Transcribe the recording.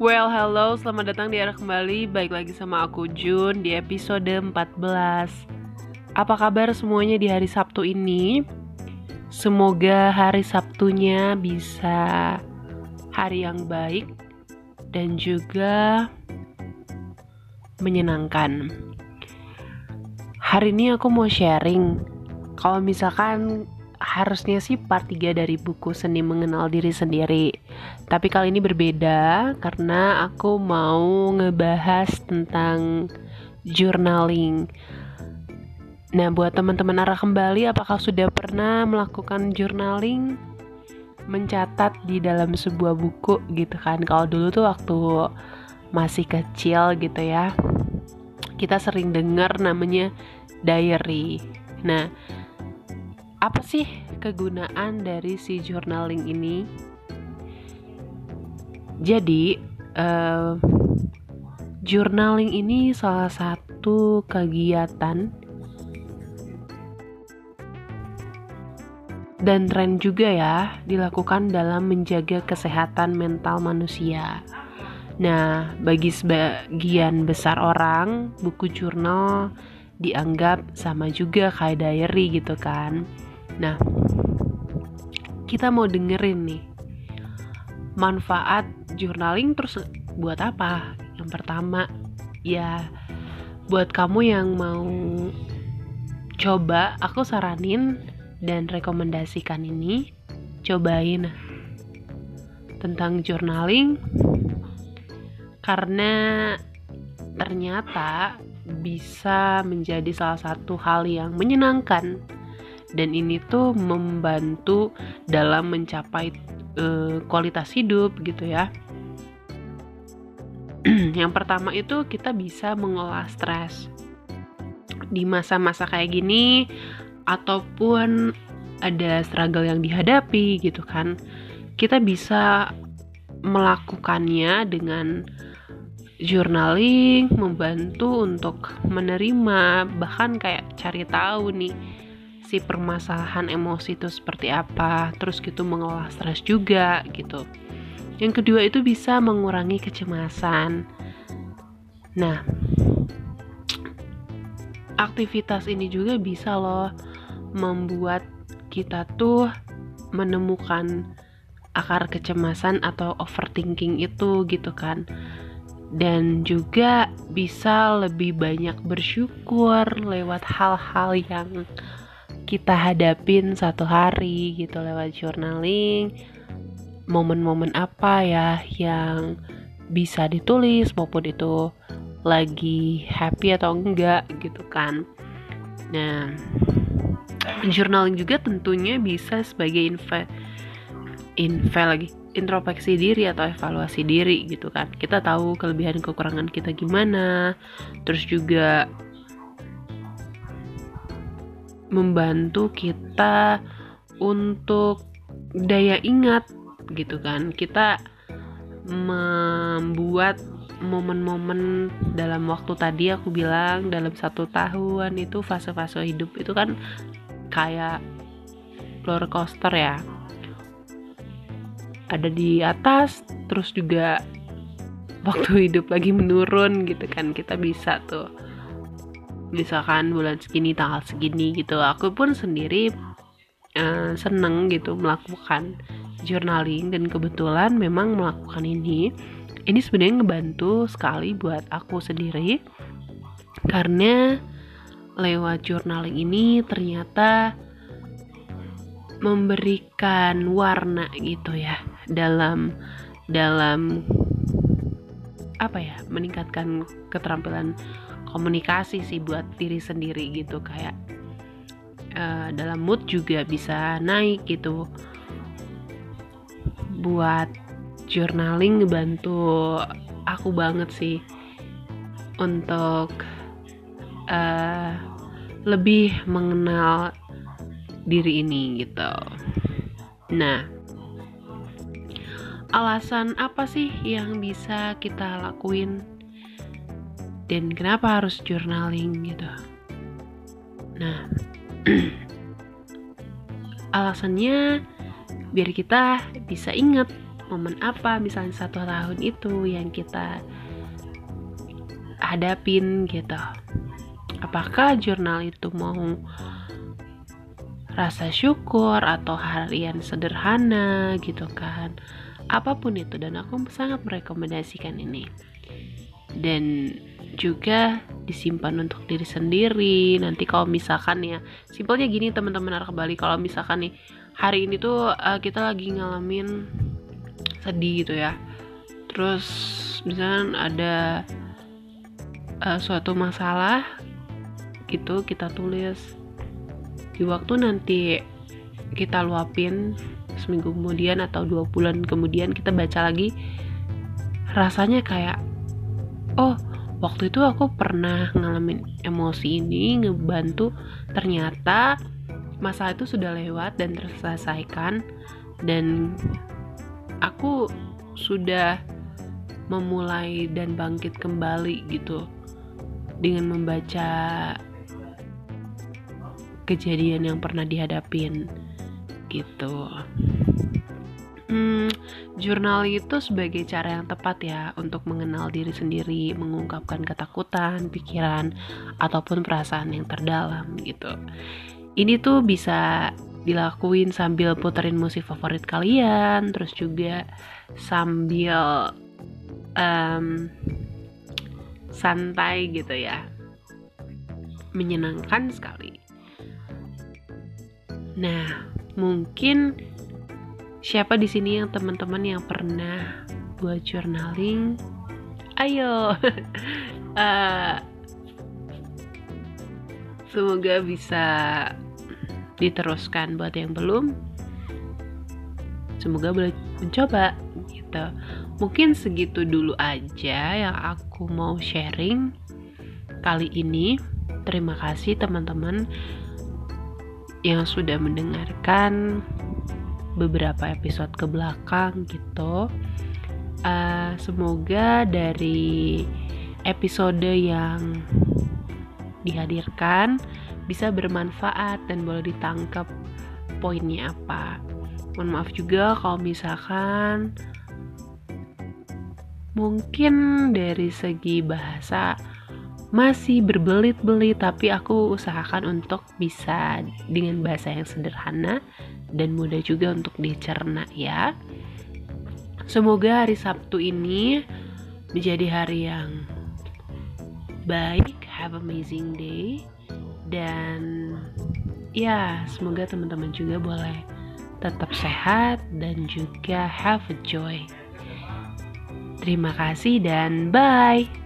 Well, hello, selamat datang di Arah Kembali Baik lagi sama aku Jun di episode 14 Apa kabar semuanya di hari Sabtu ini? Semoga hari Sabtunya bisa hari yang baik Dan juga menyenangkan Hari ini aku mau sharing Kalau misalkan harusnya sih part 3 dari buku Seni Mengenal Diri Sendiri. Tapi kali ini berbeda karena aku mau ngebahas tentang journaling. Nah, buat teman-teman arah kembali, apakah sudah pernah melakukan journaling? Mencatat di dalam sebuah buku gitu kan. Kalau dulu tuh waktu masih kecil gitu ya. Kita sering dengar namanya diary. Nah, apa sih kegunaan dari si journaling ini? Jadi, uh, journaling ini salah satu kegiatan dan tren juga ya dilakukan dalam menjaga kesehatan mental manusia. Nah, bagi sebagian besar orang, buku jurnal dianggap sama juga kayak diary gitu kan. Nah, kita mau dengerin nih manfaat journaling terus buat apa? Yang pertama, ya buat kamu yang mau coba, aku saranin dan rekomendasikan ini cobain tentang journaling karena ternyata bisa menjadi salah satu hal yang menyenangkan dan ini tuh membantu dalam mencapai uh, kualitas hidup gitu ya. yang pertama itu kita bisa mengolah stres di masa-masa kayak gini ataupun ada struggle yang dihadapi gitu kan kita bisa melakukannya dengan journaling membantu untuk menerima bahkan kayak cari tahu nih si permasalahan emosi itu seperti apa, terus gitu mengolah stres juga gitu. Yang kedua itu bisa mengurangi kecemasan. Nah, aktivitas ini juga bisa loh membuat kita tuh menemukan akar kecemasan atau overthinking itu gitu kan dan juga bisa lebih banyak bersyukur lewat hal-hal yang kita hadapin satu hari gitu lewat journaling momen-momen apa ya yang bisa ditulis maupun itu lagi happy atau enggak gitu kan. Nah journaling juga tentunya bisa sebagai info info lagi introspeksi diri atau evaluasi diri gitu kan. Kita tahu kelebihan kekurangan kita gimana terus juga membantu kita untuk daya ingat gitu kan. Kita membuat momen-momen dalam waktu tadi aku bilang dalam satu tahun itu fase-fase hidup itu kan kayak roller coaster ya. Ada di atas terus juga waktu hidup lagi menurun gitu kan. Kita bisa tuh misalkan bulan segini tanggal segini gitu. Aku pun sendiri uh, seneng gitu melakukan journaling. Dan kebetulan memang melakukan ini ini sebenarnya ngebantu sekali buat aku sendiri. Karena lewat journaling ini ternyata memberikan warna gitu ya dalam dalam apa ya meningkatkan keterampilan komunikasi sih buat diri sendiri gitu kayak uh, dalam mood juga bisa naik gitu buat journaling ngebantu aku banget sih untuk uh, lebih mengenal diri ini gitu. Nah, alasan apa sih yang bisa kita lakuin dan kenapa harus journaling gitu? Nah alasannya biar kita bisa ingat momen apa misalnya satu tahun itu yang kita hadapin gitu. Apakah jurnal itu mau rasa syukur atau harian sederhana gitu kan? Apa pun itu dan aku sangat merekomendasikan ini. Dan juga disimpan untuk diri sendiri. Nanti kalau misalkan ya simpelnya gini teman-teman kembali kalau misalkan nih hari ini tuh uh, kita lagi ngalamin sedih gitu ya. Terus misalkan ada uh, suatu masalah gitu kita tulis. Di waktu nanti kita luapin seminggu kemudian atau dua bulan kemudian kita baca lagi rasanya kayak oh waktu itu aku pernah ngalamin emosi ini ngebantu ternyata masalah itu sudah lewat dan terselesaikan dan aku sudah memulai dan bangkit kembali gitu dengan membaca kejadian yang pernah dihadapin gitu. Hmm, jurnal itu sebagai cara yang tepat ya untuk mengenal diri sendiri, mengungkapkan ketakutan, pikiran, ataupun perasaan yang terdalam gitu. Ini tuh bisa dilakuin sambil puterin musik favorit kalian, terus juga sambil um, santai gitu ya, menyenangkan sekali. Nah, mungkin siapa di sini yang teman-teman yang pernah buat journaling? Ayo, uh, semoga bisa diteruskan buat yang belum. Semoga boleh mencoba gitu. Mungkin segitu dulu aja yang aku mau sharing kali ini. Terima kasih teman-teman yang sudah mendengarkan beberapa episode ke belakang gitu. Uh, semoga dari episode yang dihadirkan bisa bermanfaat dan boleh ditangkap poinnya apa. Mohon maaf juga kalau misalkan mungkin dari segi bahasa masih berbelit-belit tapi aku usahakan untuk bisa dengan bahasa yang sederhana dan mudah juga untuk dicerna ya. Semoga hari Sabtu ini menjadi hari yang baik, have amazing day dan ya semoga teman-teman juga boleh tetap sehat dan juga have a joy. Terima kasih dan bye.